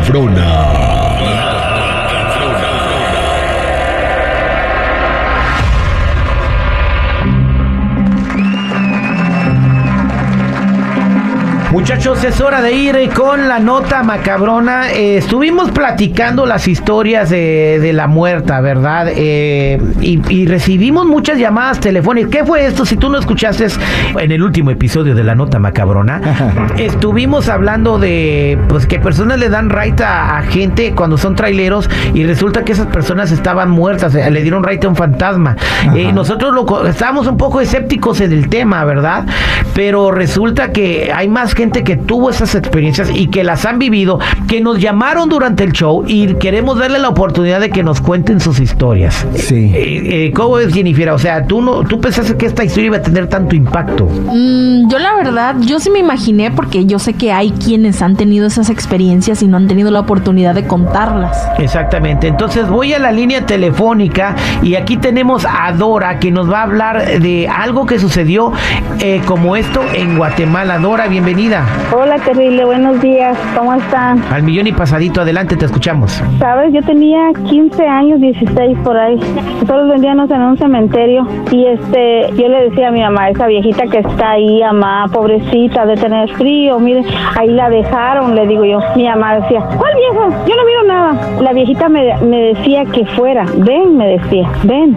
nota macabrona. Muchachos, es hora de ir con la nota macabrona. Eh, estuvimos platicando las historias de, la muerta, ¿verdad? Eh, y, recibimos muchas llamadas telefónicas. ¿Qué fue esto? Si tú no escuchaste en el último episodio de la nota macabrona, estuvimos hablando de pues que personas le dan right a, gente cuando son traileros y resulta que esas personas estaban muertas, eh, le dieron right a un fantasma. nosotros lo, estábamos un poco escépticos en el tema, ¿verdad? Pero resulta que hay más gente que tuvo esas experiencias y que las han vivido, que nos llamaron durante el show y queremos darle la oportunidad de que nos cuenten sus historias. Sí. Eh, eh, ¿Cómo es, Jennifer? O sea, ¿tú, no, ¿tú pensaste que esta historia iba a tener tanto impacto? Mm, yo la verdad, yo sí me imaginé porque yo sé que hay quienes han tenido esas experiencias y no han tenido la oportunidad de contarlas. Exactamente. Entonces voy a la línea telefónica y aquí tenemos a Dora que nos va a hablar de algo que sucedió eh, como esto en Guatemala. Dora, bienvenida. Hola, terrible, buenos días, ¿cómo están? Al millón y pasadito, adelante, te escuchamos. Sabes, yo tenía 15 años, 16 por ahí. Todos vendíamos en un cementerio y este, yo le decía a mi mamá, esa viejita que está ahí, mamá, pobrecita, de tener frío, mire, ahí la dejaron, le digo yo. Mi mamá decía, ¿cuál vieja? Yo no miro nada. La viejita me, me decía que fuera, ven, me decía, ven.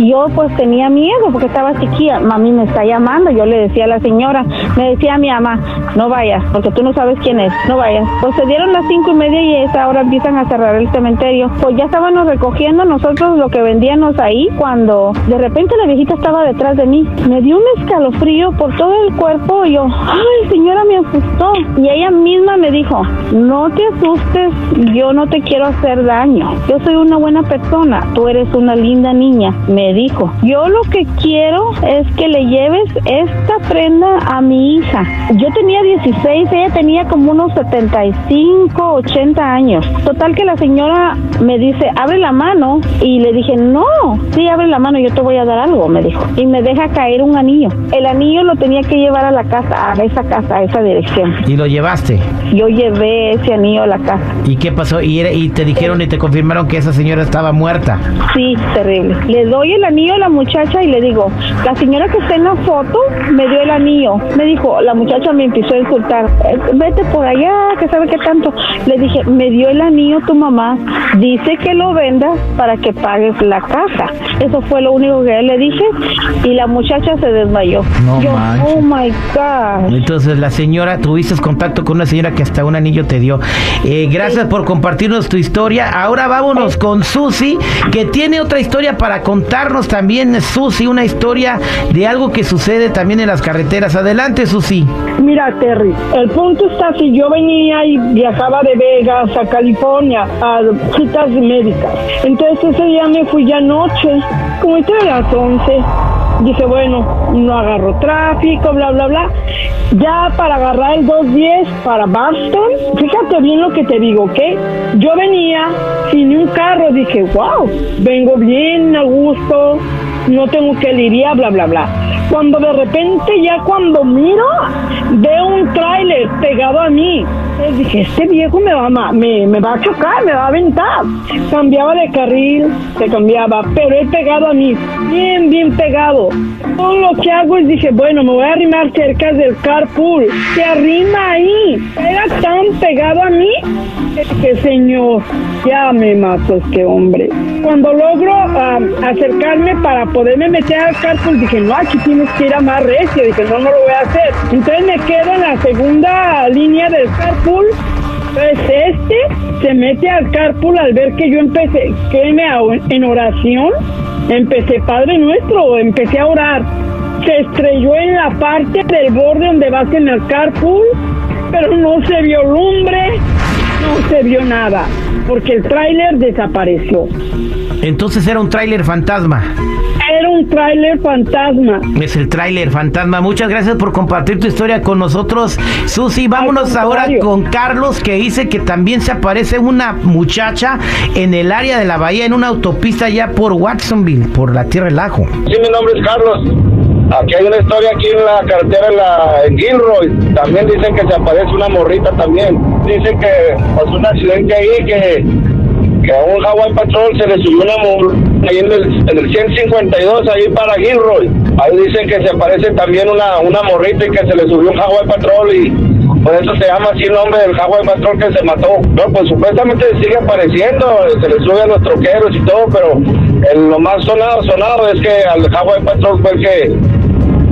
Yo pues tenía miedo porque estaba chiquilla, mami me está llamando, yo le decía a la señora, me decía a mi mamá, no vayas, porque tú no sabes quién es, no vayas. Pues se dieron las cinco y media y a esa hora empiezan a cerrar el cementerio. Pues ya estábamos recogiendo nosotros lo que vendíamos ahí cuando de repente la viejita estaba detrás de mí. Me dio un escalofrío por todo el cuerpo y yo, ay señora, me asustó. Y ella misma me dijo, no te asustes, yo no te quiero hacer daño. Yo soy una buena persona, tú eres una linda niña, me dijo. Yo lo que quiero es que le lleves esta prenda a mi hija. Yo tenía 16, ella tenía como unos 75, 80 años. Total que la señora me dice, abre la mano. Y le dije, no, sí, abre la mano, yo te voy a dar algo, me dijo. Y me deja caer un anillo. El anillo lo tenía que llevar a la casa, a esa casa, a esa dirección. ¿Y lo llevaste? Yo llevé ese anillo a la casa. ¿Y qué pasó? ¿Y, y te dijeron y te confirmaron que esa señora estaba muerta? Sí, terrible. Le doy el anillo a la muchacha y le digo, la señora que está en la foto me dio el anillo. Me dijo, la muchacha me empezó a insultar, eh, vete por allá, que sabe qué tanto. Le dije, me dio el anillo tu mamá, dice que lo vendas para que pagues la casa. Eso fue lo único que le dije y la muchacha se desmayó. No Yo, oh my God. Entonces la señora, tuviste contacto con una señora que hasta un anillo te dio. Eh, gracias por compartirnos tu historia. Ahora vámonos con Susi, que tiene otra historia para contarnos también. Susi, una historia de algo que sucede también en las carreteras. Adelante, Susi. Mira, El punto está si yo venía y viajaba de Vegas a California a citas médicas. Entonces ese día me fui ya anoche, como entre las 11. Dije, bueno, no agarro tráfico, bla, bla, bla. Ya para agarrar el 210 para Boston, fíjate bien lo que te digo, ¿ok? Yo venía sin un carro, dije, wow, vengo bien a gusto, no tengo que lidiar, bla, bla, bla. Cuando de repente ya cuando miro, veo un tráiler pegado a mí. dije, este viejo me va, a, me, me va a chocar, me va a aventar. Cambiaba de carril, se cambiaba, pero él pegado a mí, bien, bien pegado. Todo lo que hago es dije, bueno, me voy a arrimar cerca del carpool. Se arrima ahí. Era tan pegado a mí que señor, ya me mató este hombre. Cuando logro ah, acercarme para poderme meter al carpool, dije, no, aquí tienes que ir a más recio. Dije, no, no lo voy a hacer. Entonces me quedo en la segunda línea del carpool. Pues este se mete al carpool al ver que yo empecé, que me en oración, empecé Padre Nuestro, empecé a orar. Se estrelló en la parte del borde donde vas en el carpool, pero no se vio lumbre, no se vio nada, porque el tráiler desapareció. Entonces era un tráiler fantasma. Era un tráiler fantasma. Es el tráiler fantasma. Muchas gracias por compartir tu historia con nosotros, Susi. Vámonos ahora con Carlos, que dice que también se aparece una muchacha en el área de la bahía, en una autopista ya por Watsonville, por la Tierra del Ajo. Sí, mi nombre es Carlos. aquí hay una historia aquí en la carretera en, la, en Gilroy. También dicen que se aparece una morrita también. Dicen que pasó un accidente ahí que, que a un Hawaii Patrol se le subió una morrita ahí en el, en el 152 ahí para Gilroy. Ahí dicen que se aparece también una, una morrita y que se le subió un Hawaii Patrol y por eso se llama así el nombre del Hawaii Patrol que se mató. No, pues supuestamente sigue apareciendo, se le sube a los troqueros y todo, pero el- lo más sonado, sonado es que al Hawaii Patrol fue el que,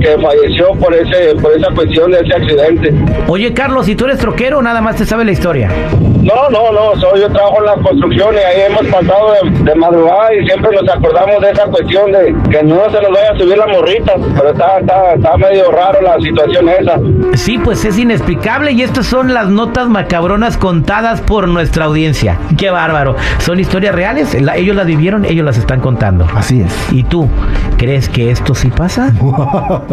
que falleció por ese por esa cuestión de ese accidente. Oye, Carlos, si tú eres troquero, nada más te sabe la historia. No, no, no, soy, yo trabajo en la construcción y ahí hemos pasado de, de madrugada y siempre nos acordamos de esa cuestión de que no se nos vaya a subir la morrita, pero está, está, está medio raro la situación esa. Sí, pues es inexplicable y estas son las notas macabronas contadas por nuestra audiencia. Qué bárbaro. Son historias reales, la- ellos las vivieron, ellos las están contando. Así es. ¿Y tú crees que esto sí pasa?